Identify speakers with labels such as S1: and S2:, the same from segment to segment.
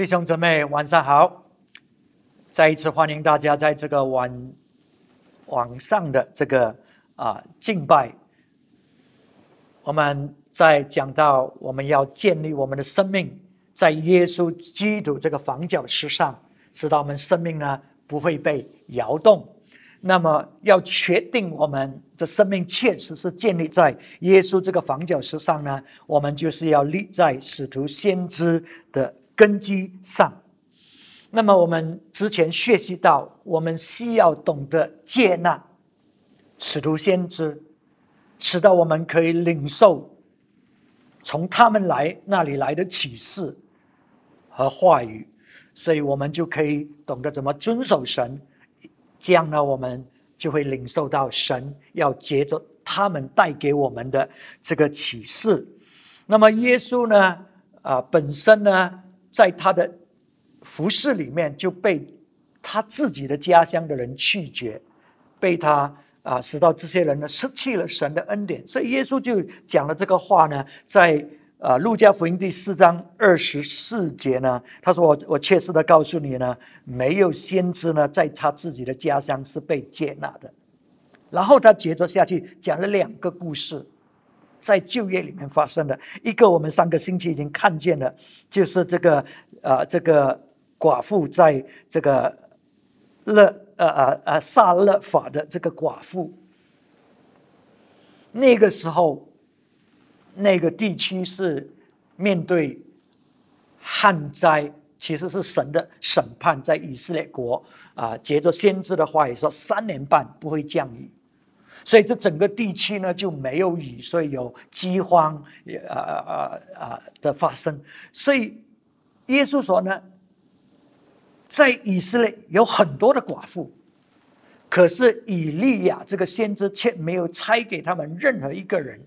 S1: 弟兄姊妹，晚上好！再一次欢迎大家在这个晚晚上的这个啊敬拜。我们在讲到我们要建立我们的生命在耶稣基督这个房角石上，使到我们生命呢不会被摇动。那么要确定我们的生命确实是建立在耶稣这个房角石上呢，我们就是要立在使徒先知的。根基上，那么我们之前学习到，我们需要懂得接纳使徒先知，使得我们可以领受从他们来那里来的启示和话语，所以我们就可以懂得怎么遵守神，这样呢，我们就会领受到神要接着他们带给我们的这个启示。那么耶稣呢，啊，本身呢？在他的服饰里面，就被他自己的家乡的人拒绝，被他啊，使到这些人呢失去了神的恩典。所以耶稣就讲了这个话呢，在啊路加福音第四章二十四节呢，他说：“我我切实的告诉你呢，没有先知呢，在他自己的家乡是被接纳的。”然后他接着下去讲了两个故事。在就业里面发生的一个，我们上个星期已经看见了，就是这个呃，这个寡妇在这个勒呃呃呃萨勒法的这个寡妇，那个时候，那个地区是面对旱灾，其实是神的审判，在以色列国啊，接着先知的话也说，三年半不会降雨。所以这整个地区呢就没有雨，所以有饥荒，呃呃呃的发生。所以耶稣说呢，在以色列有很多的寡妇，可是以利亚这个先知却没有差给他们任何一个人，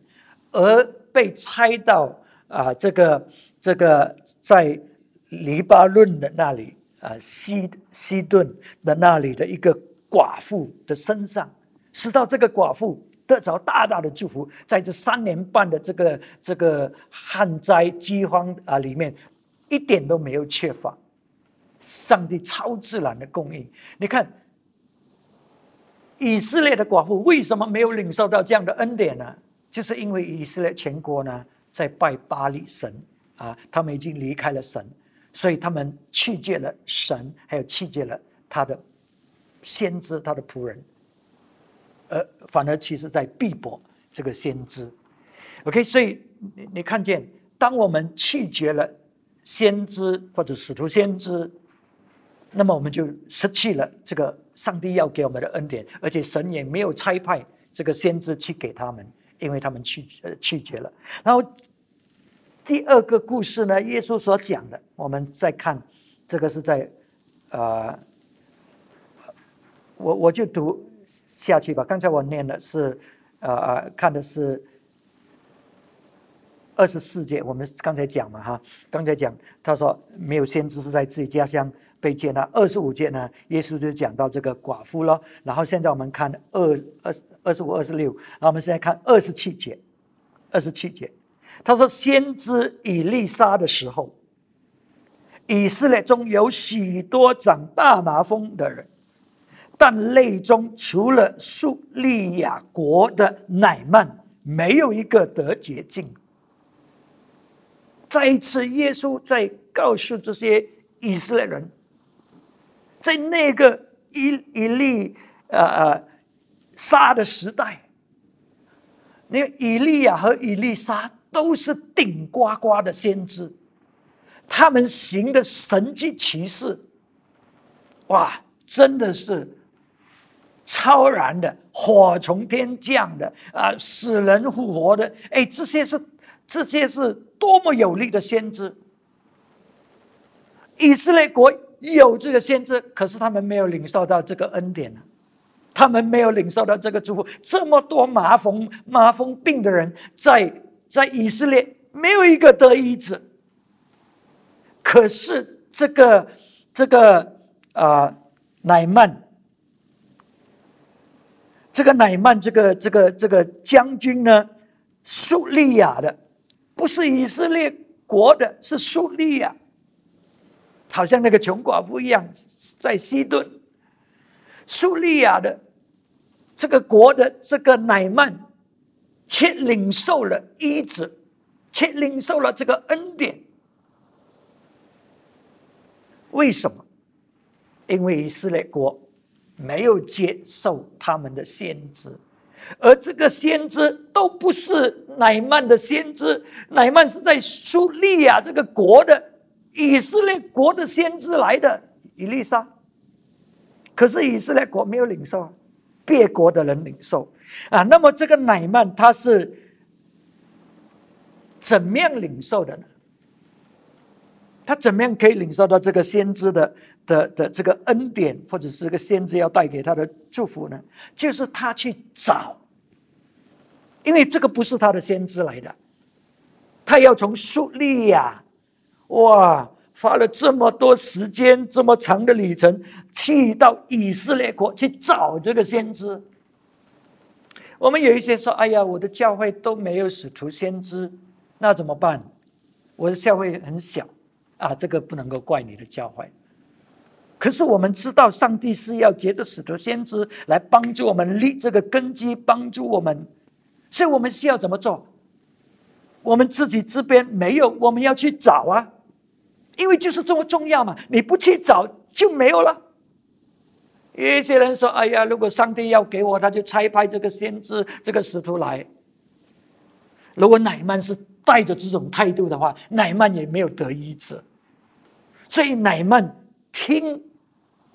S1: 而被差到啊这个这个在黎巴嫩的那里啊西西顿的那里的一个寡妇的身上。使到这个寡妇得着大大的祝福，在这三年半的这个这个旱灾饥荒啊里面，一点都没有缺乏，上帝超自然的供应。你看，以色列的寡妇为什么没有领受到这样的恩典呢？就是因为以色列全国呢在拜巴利神啊，他们已经离开了神，所以他们弃绝了神，还有弃绝了他的先知，他的仆人。呃，反而其实在避博这个先知，OK，所以你你看见，当我们拒绝了先知或者使徒先知，那么我们就失去了这个上帝要给我们的恩典，而且神也没有差派这个先知去给他们，因为他们拒呃拒绝了。然后第二个故事呢，耶稣所讲的，我们再看这个是在呃，我我就读。下去吧。刚才我念的是，呃呃，看的是二十四节。我们刚才讲嘛，哈，刚才讲他说没有先知是在自己家乡被接纳。二十五节呢，耶稣就讲到这个寡妇了。然后现在我们看二二二十五、二十六。然后我们现在看二十七节，二十七节，他说先知以利沙的时候，以色列中有许多长大麻风的人。但内中除了苏利亚国的乃曼，没有一个得洁净。再一次，耶稣在告诉这些以色列人，在那个以以利呃呃沙的时代，那以利亚和以利沙都是顶呱呱的先知，他们行的神迹奇事，哇，真的是。超然的火从天降的啊，死人复活的，哎，这些是这些是多么有力的先知！以色列国有这个先知，可是他们没有领受到这个恩典呢，他们没有领受到这个祝福。这么多麻风麻风病的人在在以色列没有一个得医治，可是这个这个啊乃曼。这个乃曼，这个这个这个将军呢，苏利亚的，不是以色列国的，是苏利亚。好像那个穷寡妇一样，在西顿、苏利亚的这个国的这个乃曼，却领受了医治，却领受了这个恩典。为什么？因为以色列国没有接受他们的先知。而这个先知都不是乃曼的先知，乃曼是在苏利亚这个国的以色列国的先知来的，以利沙。可是以色列国没有领受，别国的人领受啊。那么这个乃曼他是怎么样领受的呢？他怎么样可以领受到这个先知的的的这个恩典，或者是这个先知要带给他的祝福呢？就是他去找，因为这个不是他的先知来的，他要从苏利亚，哇，花了这么多时间，这么长的旅程，去到以色列国去找这个先知。我们有一些说：“哎呀，我的教会都没有使徒先知，那怎么办？我的教会很小。”啊，这个不能够怪你的教会。可是我们知道，上帝是要借着使徒先知来帮助我们立这个根基，帮助我们。所以我们需要怎么做？我们自己这边没有，我们要去找啊，因为就是这么重要嘛。你不去找就没有了。有一些人说：“哎呀，如果上帝要给我，他就差派这个先知、这个使徒来。”如果乃曼是带着这种态度的话，乃曼也没有得医治。所以乃曼听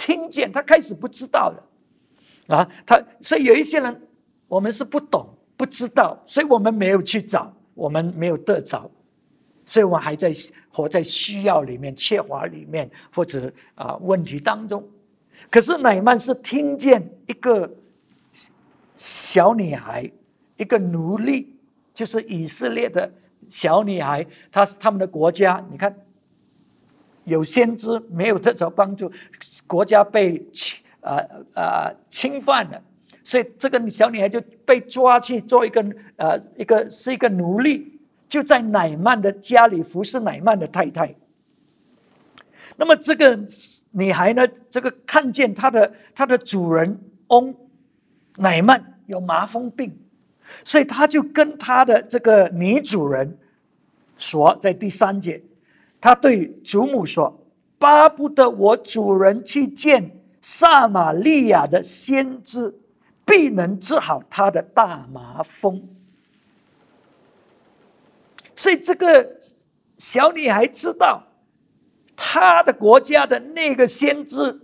S1: 听见，他开始不知道了啊，他所以有一些人，我们是不懂不知道，所以我们没有去找，我们没有得着，所以我们还在活在需要里面、缺乏里面或者啊问题当中。可是乃曼是听见一个小女孩，一个奴隶，就是以色列的小女孩，她是他们的国家，你看。有先知没有得着帮助，国家被侵啊啊侵犯了，所以这个小女孩就被抓去做一个呃一个是一个奴隶，就在乃曼的家里服侍乃曼的太太。那么这个女孩呢，这个看见她的她的主人翁乃曼有麻风病，所以她就跟她的这个女主人说，在第三节。他对祖母说：“巴不得我主人去见撒玛利亚的先知，必能治好他的大麻风。”所以，这个小女孩知道，她的国家的那个先知，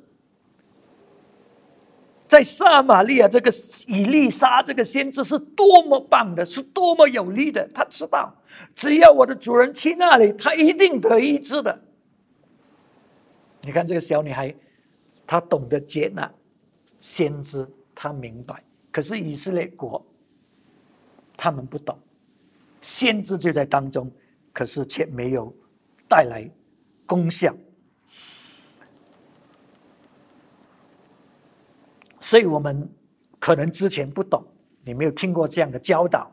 S1: 在撒玛利亚这个以利沙这个先知是多么棒的，是多么有力的。她知道。只要我的主人去那里，他一定得医治的。你看这个小女孩，她懂得接纳先知，她明白。可是以色列国，他们不懂，先知就在当中，可是却没有带来功效。所以我们可能之前不懂，你没有听过这样的教导。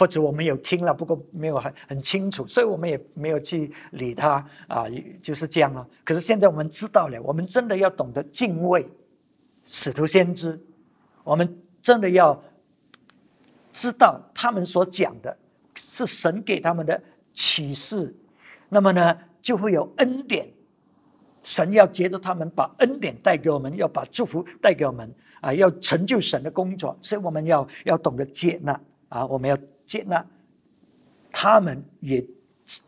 S1: 或者我们有听了，不过没有很很清楚，所以我们也没有去理他啊，就是这样了。可是现在我们知道了，我们真的要懂得敬畏使徒先知，我们真的要知道他们所讲的是神给他们的启示，那么呢就会有恩典，神要接着他们把恩典带给我们，要把祝福带给我们啊，要成就神的工作，所以我们要要懂得接纳啊，我们要。接纳他们，也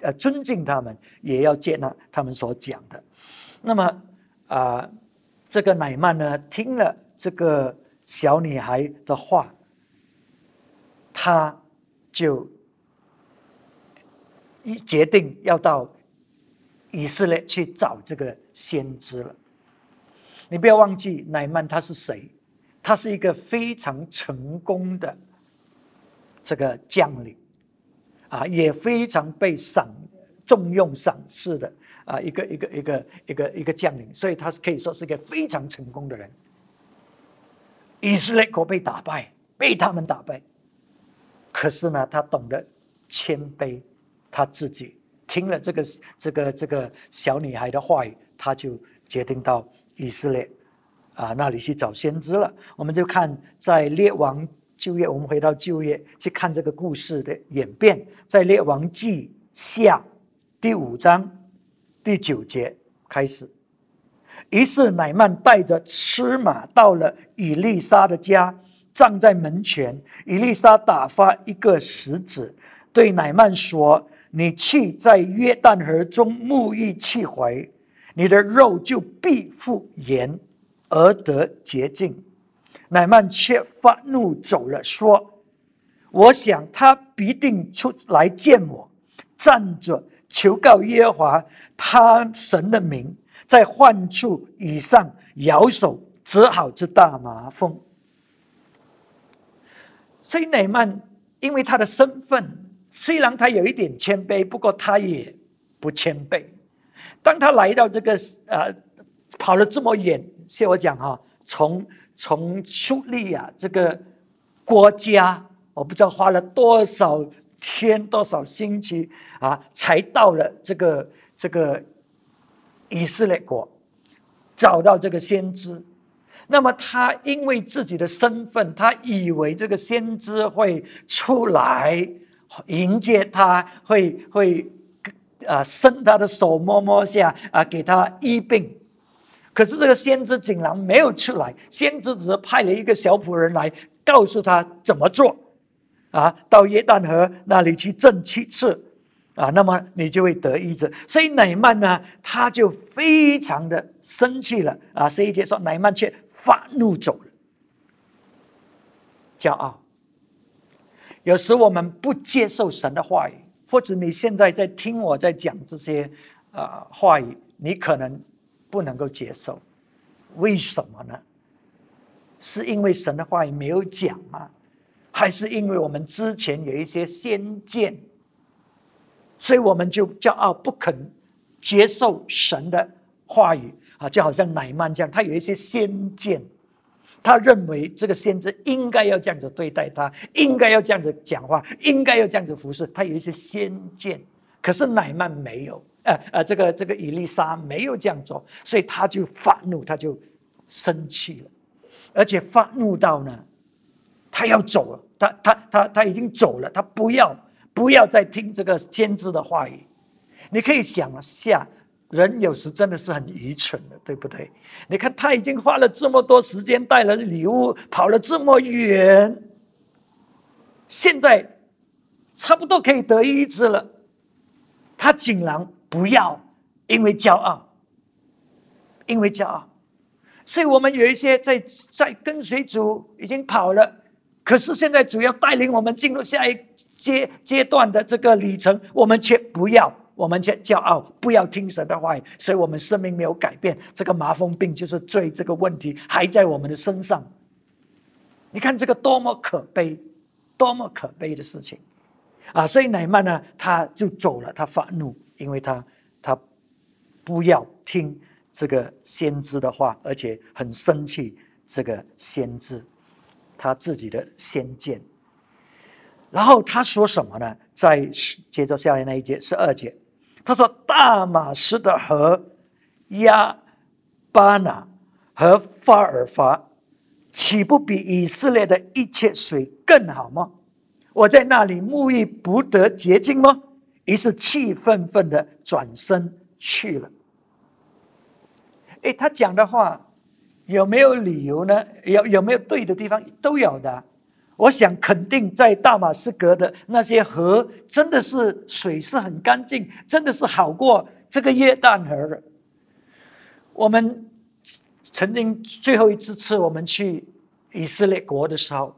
S1: 呃尊敬他们，也要接纳他们所讲的。那么啊，这个乃曼呢，听了这个小女孩的话，他就一决定要到以色列去找这个先知了。你不要忘记，乃曼他是谁？他是一个非常成功的。这个将领啊，也非常被赏重用赏赐的啊，一个一个一个一个一个将领，所以他是可以说是一个非常成功的人。以色列国被打败，被他们打败，可是呢，他懂得谦卑他自己，听了这个这个这个小女孩的话语，他就决定到以色列啊那里去找先知了。我们就看在列王旧约，我们回到旧约去看这个故事的演变，在列王记下第五章第九节开始。于是乃曼带着吃马到了以利沙的家，站在门前。以利沙打发一个使者对乃曼说：“你去在约旦河中沐浴气回，你的肉就必复原，而得洁净。”乃曼却发怒走了，说：“我想他必定出来见我，站着求告耶和华他神的名。”在患处以上摇手，只好是大麻风。所以乃曼因为他的身份，虽然他有一点谦卑，不过他也不谦卑。当他来到这个呃，跑了这么远，谢我讲哈，从从叙利亚这个国家，我不知道花了多少天、多少星期啊，才到了这个这个。以色列国找到这个先知，那么他因为自己的身份，他以为这个先知会出来迎接他，会会啊伸他的手摸摸下啊给他医病。可是这个先知竟然没有出来，先知只是派了一个小仆人来告诉他怎么做啊，到约旦河那里去挣七次。啊，那么你就会得医治。所以乃曼呢，他就非常的生气了啊。十一节说，乃曼却发怒走了，骄傲。有时我们不接受神的话语，或者你现在在听我在讲这些啊话语，你可能不能够接受。为什么呢？是因为神的话语没有讲吗？还是因为我们之前有一些先见？所以我们就骄傲，不肯接受神的话语啊，就好像乃曼这样，他有一些先见，他认为这个先知应该要这样子对待他，应该要这样子讲话，应该要这样子服侍，他有一些先见。可是乃曼没有，呃呃，这个这个伊丽莎没有这样做，所以他就发怒，他就生气了，而且发怒到呢，他要走了，他他他他已经走了，他不要。不要再听这个先知的话语，你可以想下，人有时真的是很愚蠢的，对不对？你看他已经花了这么多时间带了礼物，跑了这么远，现在差不多可以得医治了，他竟然不要，因为骄傲，因为骄傲，所以我们有一些在在跟随主已经跑了。可是现在主要带领我们进入下一阶阶段的这个里程，我们却不要，我们却骄傲，不要听神的话语，所以我们生命没有改变。这个麻风病就是罪，这个问题还在我们的身上。你看这个多么可悲，多么可悲的事情啊！所以乃曼呢，他就走了，他发怒，因为他他不要听这个先知的话，而且很生气这个先知。他自己的先见，然后他说什么呢？在接着下来那一节十二节，他说：“大马士的和亚巴拿和法尔法，岂不比以色列的一切水更好吗？我在那里沐浴不得洁净吗？”于是气愤愤的转身去了。哎，他讲的话。有没有理由呢？有有没有对的地方？都有的。我想肯定在大马士革的那些河，真的是水是很干净，真的是好过这个约旦河的。我们曾经最后一次次我们去以色列国的时候，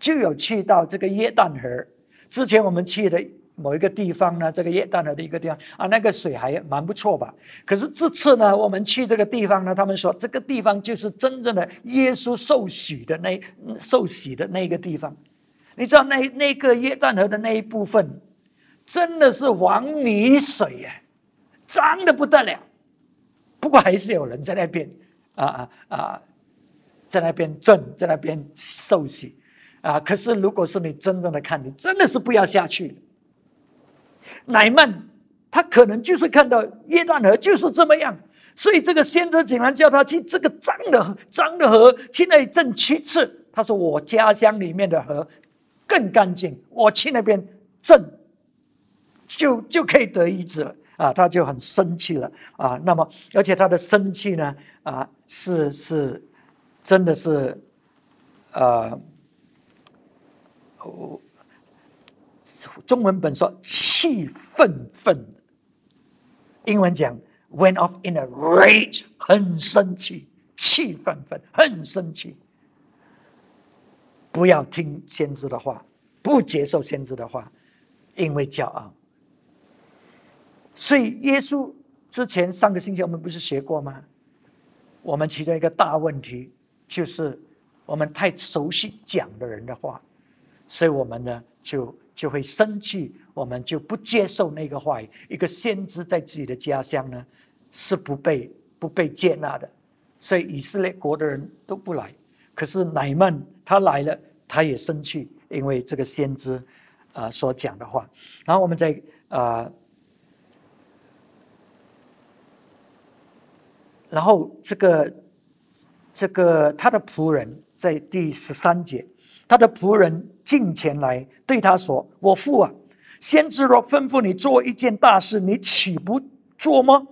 S1: 就有去到这个约旦河。之前我们去的。某一个地方呢，这个耶旦河的一个地方啊，那个水还蛮不错吧。可是这次呢，我们去这个地方呢，他们说这个地方就是真正的耶稣受洗的那受洗的那个地方。你知道那那个耶旦河的那一部分，真的是黄泥水呀，脏的不得了。不过还是有人在那边啊啊啊，在那边震，在那边受洗啊。可是如果是你真正的看，你真的是不要下去。乃曼他可能就是看到约旦河就是这么样，所以这个先知竟然叫他去这个脏的脏的河去那里挣七次。他说：“我家乡里面的河更干净，我去那边挣，就就可以得医治了。”啊，他就很生气了啊。那么，而且他的生气呢，啊，是是，真的是，呃，中文本说气愤愤。英文讲 went off in a rage，很生气，气愤愤，很生气。不要听先知的话，不接受先知的话，因为骄傲。所以耶稣之前上个星期我们不是学过吗？我们其中一个大问题就是我们太熟悉讲的人的话，所以我们呢就就会生气。我们就不接受那个话语。一个先知在自己的家乡呢，是不被不被接纳的，所以以色列国的人都不来。可是乃曼他来了，他也生气，因为这个先知啊所讲的话。然后我们在啊，然后这个这个他的仆人在第十三节，他的仆人进前来对他说：“我父啊。”先知若吩咐你做一件大事，你岂不做吗？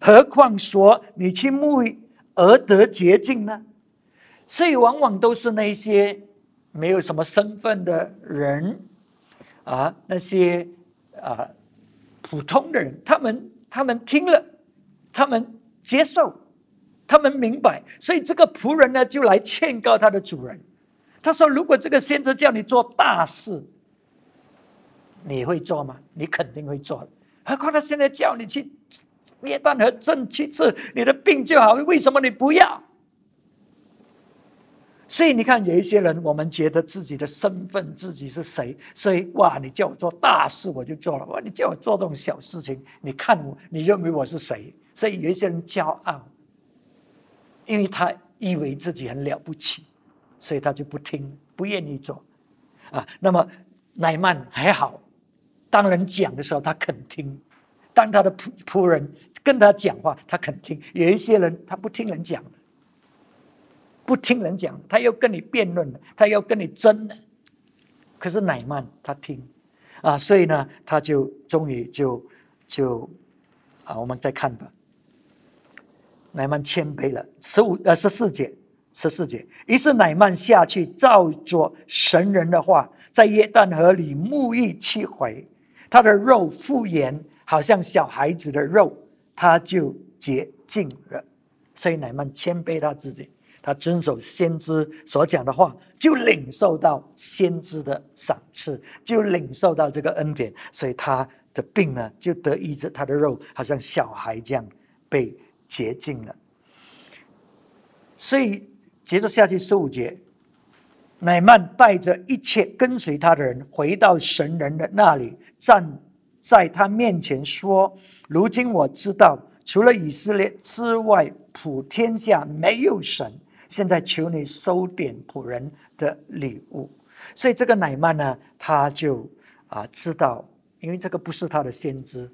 S1: 何况说你去沐浴而得洁净呢？所以往往都是那些没有什么身份的人啊，那些啊普通的人，他们他们听了，他们接受，他们明白，所以这个仆人呢就来劝告他的主人，他说：“如果这个先生叫你做大事。”你会做吗？你肯定会做。何况他现在叫你去灭断和正七次，你的病就好。为什么你不要？所以你看，有一些人，我们觉得自己的身份，自己是谁，所以哇，你叫我做大事，我就做了；哇，你叫我做这种小事情，你看我，你认为我是谁？所以有一些人骄傲，因为他以为自己很了不起，所以他就不听，不愿意做。啊，那么乃曼还好。当人讲的时候，他肯听；当他的仆仆人跟他讲话，他肯听。有一些人，他不听人讲，不听人讲，他要跟你辩论他要跟你争的。可是乃曼他听啊，所以呢，他就终于就就啊，我们再看吧。乃曼谦卑了，十五呃十四节，十四节。于是乃曼下去照着神人的话，在约旦河里沐浴七回。他的肉复原，好像小孩子的肉，他就洁净了。所以乃曼谦卑他自己，他遵守先知所讲的话，就领受到先知的赏赐，就领受到这个恩典。所以他的病呢，就得医治，他的肉好像小孩这样被洁净了。所以接着下去十五节，乃曼带着一切跟随他的人回到神人的那里。站在他面前说：“如今我知道，除了以色列之外，普天下没有神。现在求你收点仆人的礼物。”所以这个乃曼呢，他就啊知道，因为这个不是他的先知，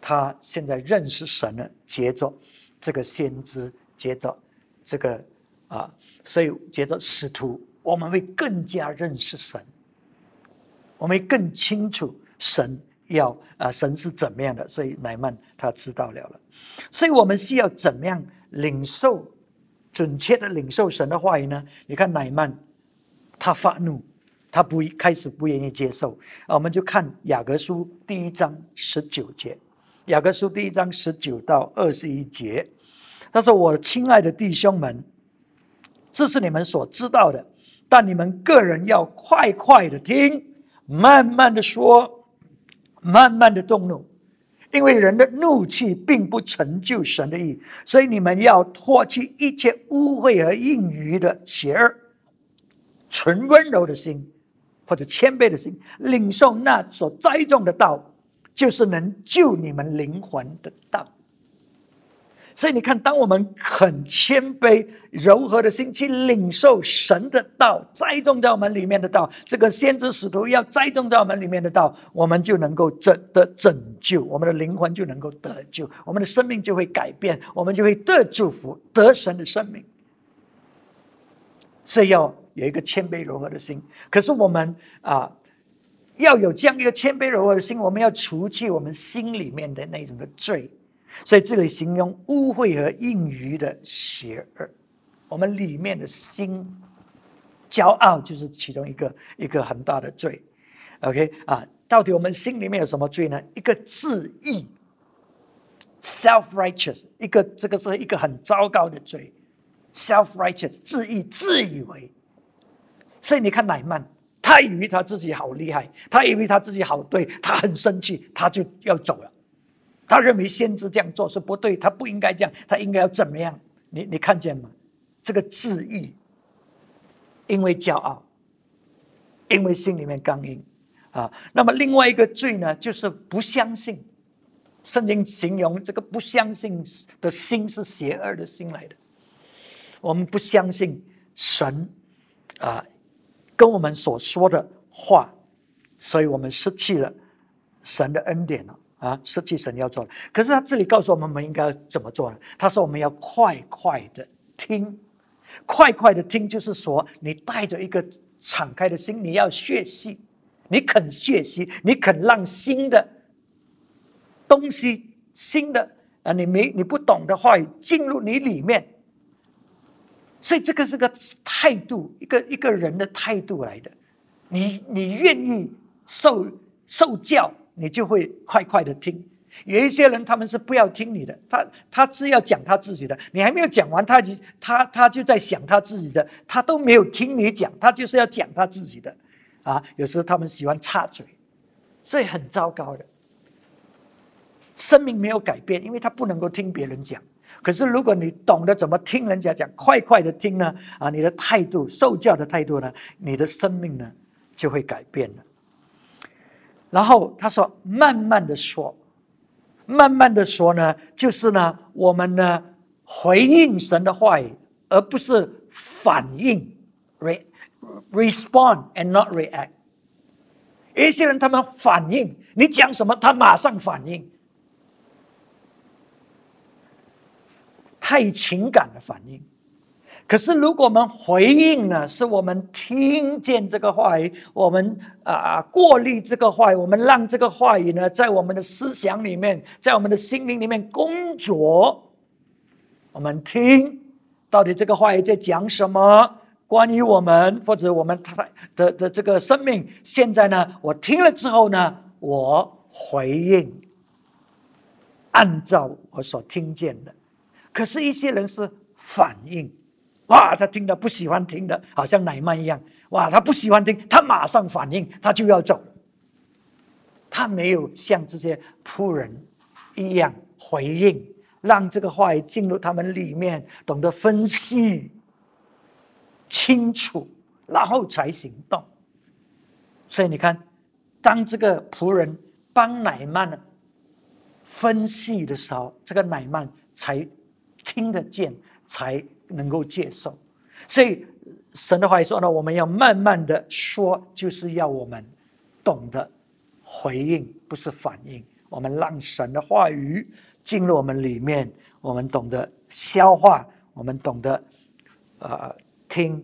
S1: 他现在认识神了，接着这个先知，接着这个啊，所以接着使徒，我们会更加认识神，我们会更清楚。神要啊，神是怎么样的？所以乃曼他知道了了。所以我们需要怎么样领受准确的领受神的话语呢？你看乃曼他发怒，他不开始不愿意接受啊。我们就看雅各书第一章十九节，雅各书第一章十九到二十一节，他说：“我亲爱的弟兄们，这是你们所知道的，但你们个人要快快的听，慢慢的说。”慢慢的动怒，因为人的怒气并不成就神的意，所以你们要脱去一切污秽和应余的邪恶，纯温柔的心，或者谦卑的心，领受那所栽种的道，就是能救你们灵魂的道。所以你看，当我们很谦卑、柔和的心去领受神的道，栽种在我们里面的道，这个先知使徒要栽种在我们里面的道，我们就能够拯得拯救，我们的灵魂就能够得救，我们的生命就会改变，我们就会得祝福，得神的生命。所以要有一个谦卑柔和的心。可是我们啊，要有这样一个谦卑柔和的心，我们要除去我们心里面的那种的罪。所以这里形容污秽和应余的邪恶，我们里面的心骄傲就是其中一个一个很大的罪。OK 啊，到底我们心里面有什么罪呢？一个自义，self righteous，一个这个是一个很糟糕的罪，self righteous，自义自以为。所以你看乃曼，他以为他自己好厉害，他以为他自己好对，他很生气，他就要走了。他认为先知这样做是不对，他不应该这样，他应该要怎么样？你你看见吗？这个自义，因为骄傲，因为心里面刚硬啊。那么另外一个罪呢，就是不相信。圣经形容这个不相信的心是邪恶的心来的。我们不相信神啊，跟我们所说的话，所以我们失去了神的恩典了。啊，失去神要做的，可是他这里告诉我们，我们应该怎么做呢？他说我们要快快的听，快快的听，就是说你带着一个敞开的心，你要学习，你肯学习，你肯让新的东西、新的啊，你没你不懂的话语进入你里面，所以这个是个态度，一个一个人的态度来的。你你愿意受受教。你就会快快的听，有一些人他们是不要听你的，他他只要讲他自己的，你还没有讲完，他就他他就在想他自己的，他都没有听你讲，他就是要讲他自己的，啊，有时候他们喜欢插嘴，所以很糟糕的，生命没有改变，因为他不能够听别人讲。可是如果你懂得怎么听人家讲，快快的听呢，啊，你的态度受教的态度呢，你的生命呢就会改变了。然后他说：“慢慢的说，慢慢的说呢，就是呢，我们呢回应神的话语，而不是反应，re respond and not react。一些人他们反应，你讲什么，他马上反应，太情感的反应。”可是，如果我们回应呢，是我们听见这个话语，我们啊过滤这个话语，我们让这个话语呢，在我们的思想里面，在我们的心灵里面工作。我们听到底这个话语在讲什么？关于我们或者我们他的的这个生命，现在呢，我听了之后呢，我回应，按照我所听见的。可是，一些人是反应。哇，他听的不喜欢听的，好像奶曼一样。哇，他不喜欢听，他马上反应，他就要走。他没有像这些仆人一样回应，让这个话语进入他们里面，懂得分析清楚，然后才行动。所以你看，当这个仆人帮乃曼分析的时候，这个奶曼才听得见，才。能够接受，所以神的话语说呢，我们要慢慢的说，就是要我们懂得回应，不是反应。我们让神的话语进入我们里面，我们懂得消化，我们懂得呃听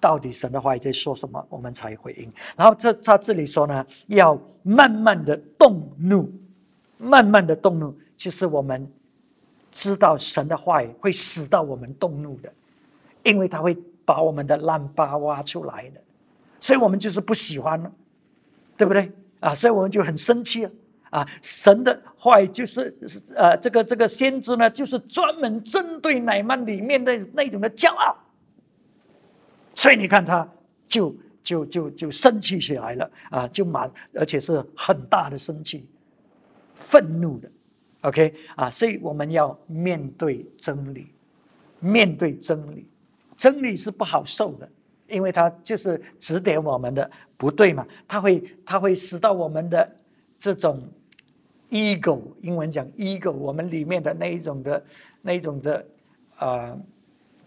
S1: 到底神的话语在说什么，我们才回应。然后这他这里说呢，要慢慢的动怒，慢慢的动怒，就是我们。知道神的话会使到我们动怒的，因为他会把我们的烂疤挖出来的，所以我们就是不喜欢了，对不对啊？所以我们就很生气啊！神的话就是呃，这个这个先知呢，就是专门针对乃曼里面的那种的骄傲，所以你看他就就就就生气起来了啊，就马而且是很大的生气，愤怒的。OK 啊，所以我们要面对真理，面对真理，真理是不好受的，因为它就是指点我们的不对嘛，它会它会使到我们的这种 ego，英文讲 ego，我们里面的那一种的那一种的啊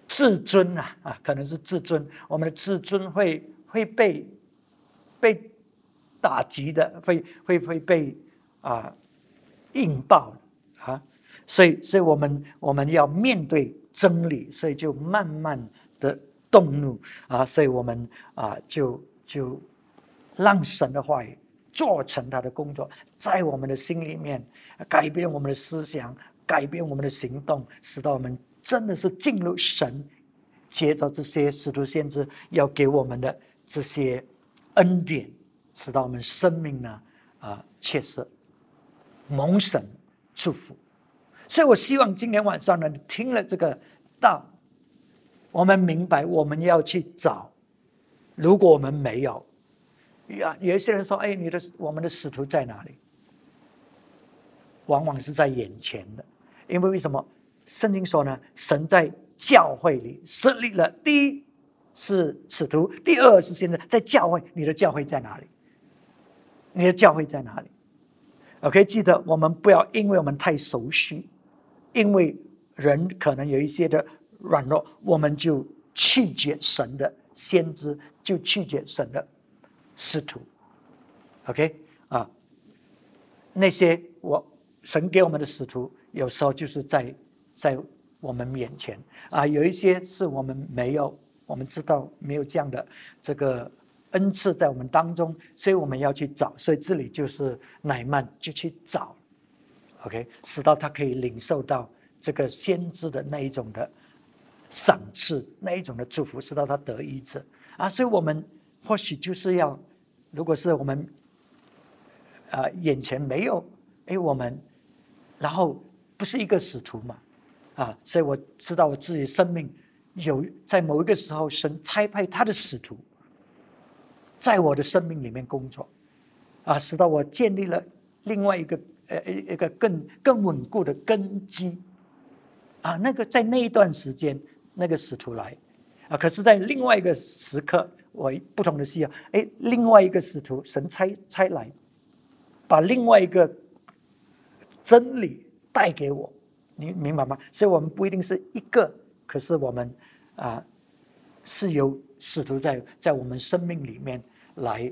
S1: 自尊啊啊，可能是自尊，我们的自尊会会被被打击的，会会会被啊引爆啊，所以所以我们我们要面对真理，所以就慢慢的动怒啊，所以我们啊就就让神的话语。做成他的工作，在我们的心里面改变我们的思想，改变我们的行动，使到我们真的是进入神，接到这些使徒先知要给我们的这些恩典，使到我们生命呢啊，切实蒙神祝福。所以我希望今天晚上呢，你听了这个道，我们明白我们要去找，如果我们没有。呀，有一些人说：“哎，你的我们的使徒在哪里？”往往是在眼前的，因为为什么？圣经说呢？神在教会里设立了，第一是使徒，第二是现在在教会。你的教会在哪里？你的教会在哪里？OK，记得我们不要因为我们太熟悉，因为人可能有一些的软弱，我们就拒绝神的先知，就拒绝神的。使徒，OK 啊，那些我神给我们的使徒，有时候就是在在我们面前啊，有一些是我们没有，我们知道没有这样的这个恩赐在我们当中，所以我们要去找，所以这里就是乃曼就去找，OK，使到他可以领受到这个先知的那一种的赏赐，那一种的祝福，使到他得医治啊，所以我们或许就是要。如果是我们，啊，眼前没有，哎，我们，然后不是一个使徒嘛，啊，所以我知道我自己生命有在某一个时候，神差派他的使徒，在我的生命里面工作，啊，使到我建立了另外一个呃一个更更稳固的根基，啊，那个在那一段时间，那个使徒来，啊，可是在另外一个时刻。我不同的需要，哎，另外一个使徒神差差来，把另外一个真理带给我，你明白吗？所以，我们不一定是一个，可是我们啊，是由使徒在在我们生命里面来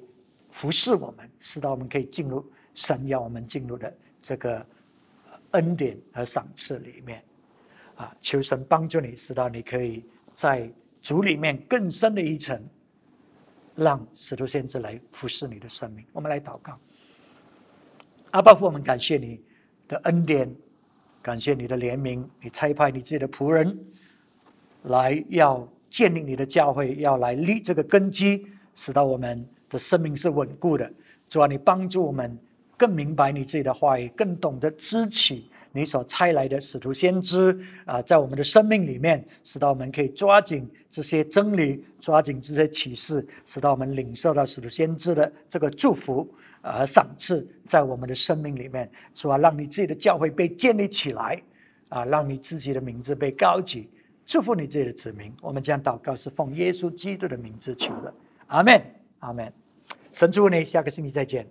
S1: 服侍我们，使到我们可以进入神要我们进入的这个恩典和赏赐里面。啊，求神帮助你，使到你可以在主里面更深的一层。让使徒先知来服侍你的生命。我们来祷告，阿爸父，我们感谢你的恩典，感谢你的怜悯，你差派你自己的仆人来，要建立你的教会，要来立这个根基，使到我们的生命是稳固的。主啊，你帮助我们更明白你自己的话语，更懂得支起你所差来的使徒先知啊，在我们的生命里面，使到我们可以抓紧。这些真理，抓紧这些启示，使到我们领受到使徒先知的这个祝福和赏赐，在我们的生命里面，是吧？让你自己的教会被建立起来，啊，让你自己的名字被高举，祝福你自己的子民。我们将祷告是奉耶稣基督的名字求的，阿门，阿门。神祝福你，下个星期再见。